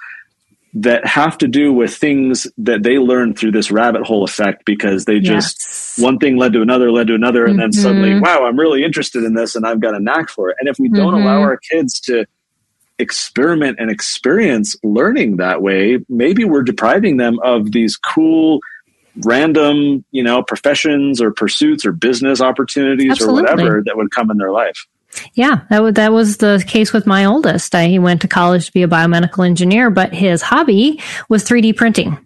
that have to do with things that they learned through this rabbit hole effect because they just yes. one thing led to another led to another and mm-hmm. then suddenly mm-hmm. wow i'm really interested in this and i've got a knack for it and if we mm-hmm. don't allow our kids to experiment and experience learning that way maybe we're depriving them of these cool random, you know, professions or pursuits or business opportunities Absolutely. or whatever that would come in their life. Yeah, that was that was the case with my oldest. I, he went to college to be a biomedical engineer, but his hobby was 3D printing.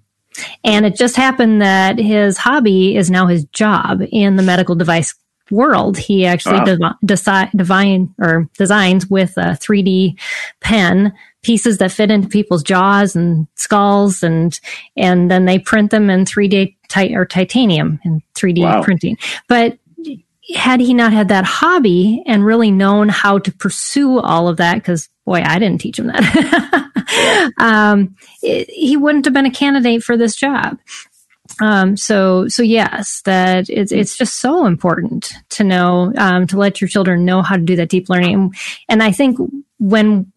And it just happened that his hobby is now his job in the medical device world. He actually wow. de- divine or designs with a 3D pen pieces that fit into people's jaws and skulls and and then they print them in 3D ti- or titanium in 3D wow. printing. But had he not had that hobby and really known how to pursue all of that, because boy, I didn't teach him that, [LAUGHS] um, it, he wouldn't have been a candidate for this job. Um, so, so yes, that it's, it's just so important to know, um, to let your children know how to do that deep learning. And, and I think when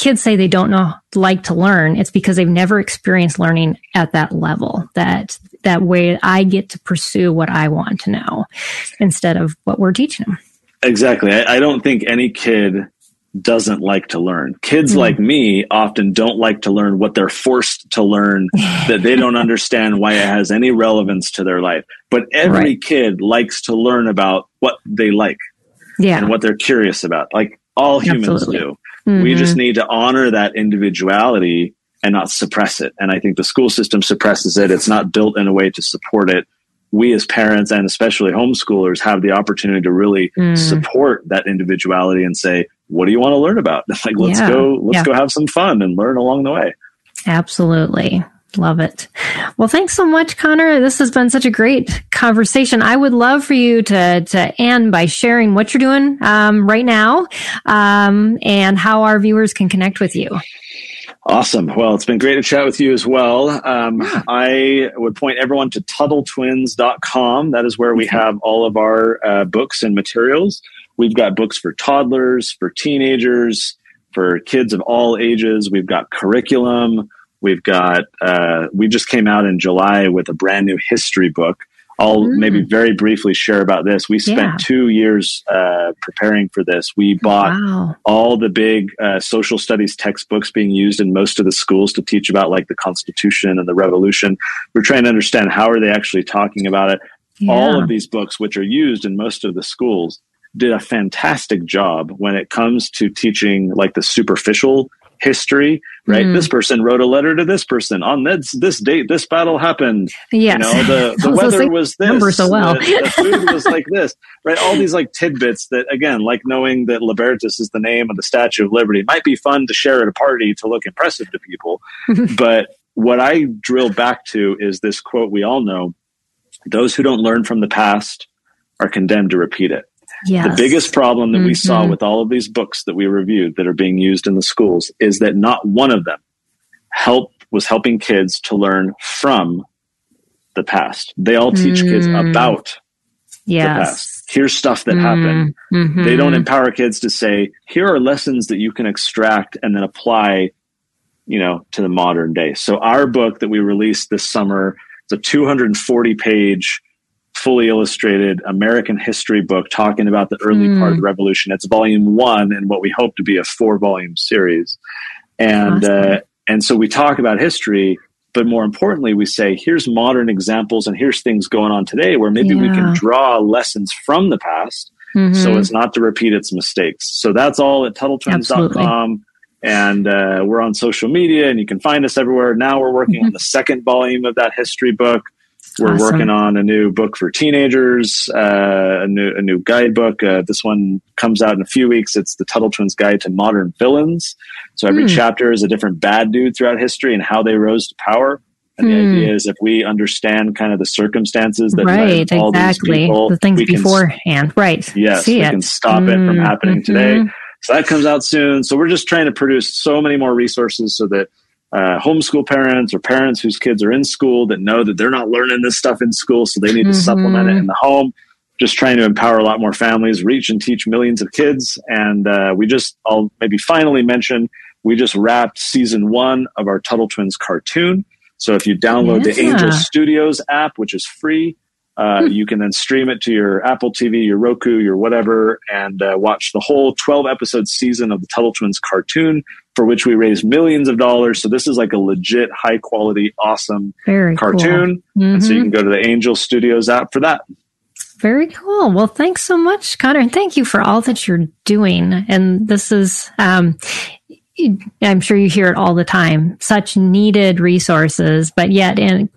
kids say they don't know like to learn, it's because they've never experienced learning at that level that, that way I get to pursue what I want to know instead of what we're teaching them. Exactly. I, I don't think any kid doesn't like to learn. Kids mm-hmm. like me often don't like to learn what they're forced to learn [LAUGHS] that they don't understand why it has any relevance to their life. But every right. kid likes to learn about what they like yeah. and what they're curious about. Like all humans Absolutely. do. Mm-hmm. We just need to honor that individuality and not suppress it. And I think the school system suppresses it. It's not built in a way to support it we as parents and especially homeschoolers have the opportunity to really mm. support that individuality and say, what do you want to learn about? [LAUGHS] like, let's yeah. go, let's yeah. go have some fun and learn along the way. Absolutely. Love it. Well, thanks so much, Connor. This has been such a great conversation. I would love for you to, to end by sharing what you're doing um, right now um, and how our viewers can connect with you. Awesome. Well, it's been great to chat with you as well. Um, I would point everyone to TuttleTwins.com. That is where we have all of our uh, books and materials. We've got books for toddlers, for teenagers, for kids of all ages. We've got curriculum. We've got, uh, we just came out in July with a brand new history book I'll mm. maybe very briefly share about this. We spent yeah. two years uh, preparing for this. We bought wow. all the big uh, social studies textbooks being used in most of the schools to teach about like the Constitution and the Revolution. We're trying to understand how are they actually talking about it. Yeah. All of these books, which are used in most of the schools, did a fantastic job when it comes to teaching like the superficial history, right? Mm. This person wrote a letter to this person on this this date. This battle happened. Yes. You know, the, [LAUGHS] the weather was this. So well. the, the food was like this, right? All these like tidbits that, again, like knowing that Libertas is the name of the Statue of Liberty might be fun to share at a party to look impressive to people. [LAUGHS] but what I drill back to is this quote we all know those who don't learn from the past are condemned to repeat it. Yes. The biggest problem that mm-hmm. we saw mm-hmm. with all of these books that we reviewed that are being used in the schools is that not one of them help was helping kids to learn from the past. They all teach mm. kids about yes. the past. Here's stuff that mm. happened. Mm-hmm. They don't empower kids to say, here are lessons that you can extract and then apply, you know, to the modern day. So our book that we released this summer, it's a 240 page fully illustrated American history book talking about the early mm. part of the revolution. It's volume one in what we hope to be a four volume series. And, awesome. uh, and so we talk about history, but more importantly, we say, here's modern examples and here's things going on today where maybe yeah. we can draw lessons from the past mm-hmm. so as not to repeat its mistakes. So that's all at TuttleTwins.com. And uh, we're on social media and you can find us everywhere. Now we're working mm-hmm. on the second volume of that history book. We're awesome. working on a new book for teenagers, uh, a new a new guidebook. Uh, this one comes out in a few weeks. It's the Tuttle Twins Guide to Modern Villains. So every mm. chapter is a different bad dude throughout history and how they rose to power. And mm. the hmm. idea is if we understand kind of the circumstances that right, all exactly. these people, the things beforehand, can, right? Yes, See we it. can stop mm. it from happening mm-hmm. today. So that comes out soon. So we're just trying to produce so many more resources so that uh, homeschool parents or parents whose kids are in school that know that they're not learning this stuff in school, so they need mm-hmm. to supplement it in the home. Just trying to empower a lot more families, reach and teach millions of kids. And uh, we just, I'll maybe finally mention, we just wrapped season one of our Tuttle Twins cartoon. So if you download yeah. the Angel Studios app, which is free, Uh, hmm. You can then stream it to your Apple TV, your Roku, your whatever, and uh, watch the whole 12 episode season of the Tuttle Twins cartoon, for which we raised millions of dollars. So this is like a legit, high quality, awesome Very cartoon. Cool. Mm-hmm. And so you mm-hmm. can go to the Angel Studios app for that. Very cool. Well, thanks so much, Connor, and thank you for all that you're doing. And this is, um, I'm sure you hear it all the time, such needed resources, but yet in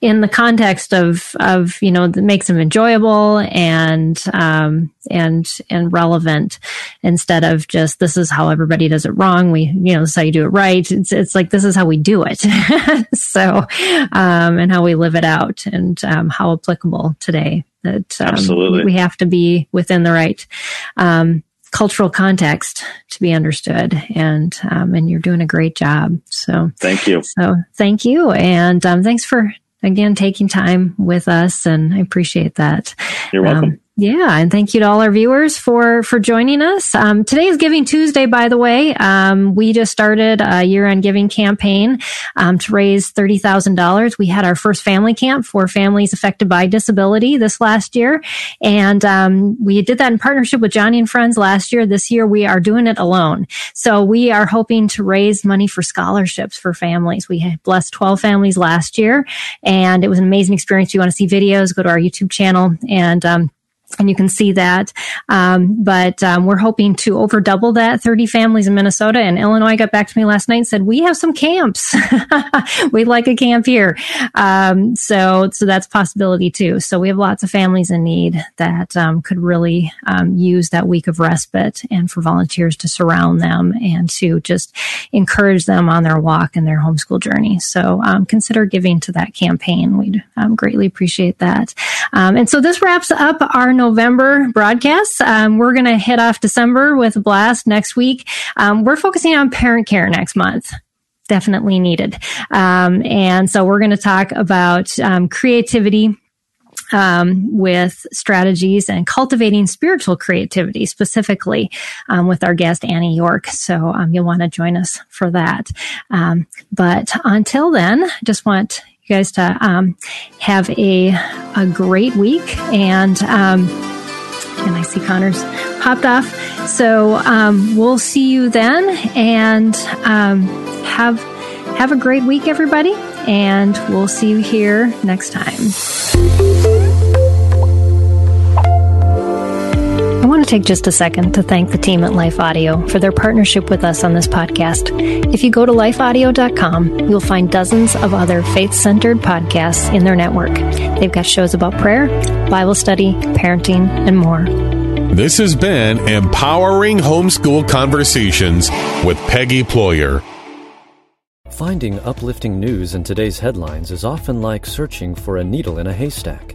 in the context of of you know that makes them enjoyable and um, and and relevant instead of just this is how everybody does it wrong. We you know this is how you do it right. It's it's like this is how we do it. [LAUGHS] so um, and how we live it out and um, how applicable today. That um, absolutely we have to be within the right um, cultural context to be understood and um, and you're doing a great job. So thank you. so thank you and um, thanks for again taking time with us and i appreciate that. You're welcome. Um, yeah, and thank you to all our viewers for for joining us. Um, today is Giving Tuesday, by the way. Um, we just started a year-end giving campaign um, to raise thirty thousand dollars. We had our first family camp for families affected by disability this last year, and um, we did that in partnership with Joni and Friends last year. This year, we are doing it alone. So we are hoping to raise money for scholarships for families. We blessed twelve families last year, and it was an amazing experience. If you want to see videos, go to our YouTube channel and um, and you can see that. Um, but um, we're hoping to over double that 30 families in Minnesota. And Illinois got back to me last night and said, we have some camps. [LAUGHS] We'd like a camp here. Um, so, so that's possibility too. So we have lots of families in need that um, could really um, use that week of respite and for volunteers to surround them and to just encourage them on their walk and their homeschool journey. So um, consider giving to that campaign. We'd greatly appreciate that. and so this wraps up our November broadcasts. Um, we're going to hit off December with a blast next week. Um, we're focusing on parent care next month definitely needed. Um, and so we're going to talk about um, creativity. Um, with strategies and cultivating spiritual creativity specifically um, with our guest Annie York. So um, you'll want to join us for that. Um, but until then, just want you guys to um, have a a great week and. Um, and I see Connor's popped off. So um, we'll see you then, and um, have have a great week, everybody. And we'll see you here next time. To take just a second to thank the team at Life Audio for their partnership with us on this podcast. If you go to lifeaudio.com, you'll find dozens of other faith centered podcasts in their network. They've got shows about prayer, Bible study, parenting, and more. This has been Empowering Homeschool Conversations with Peggy Ployer. Finding uplifting news in today's headlines is often like searching for a needle in a haystack.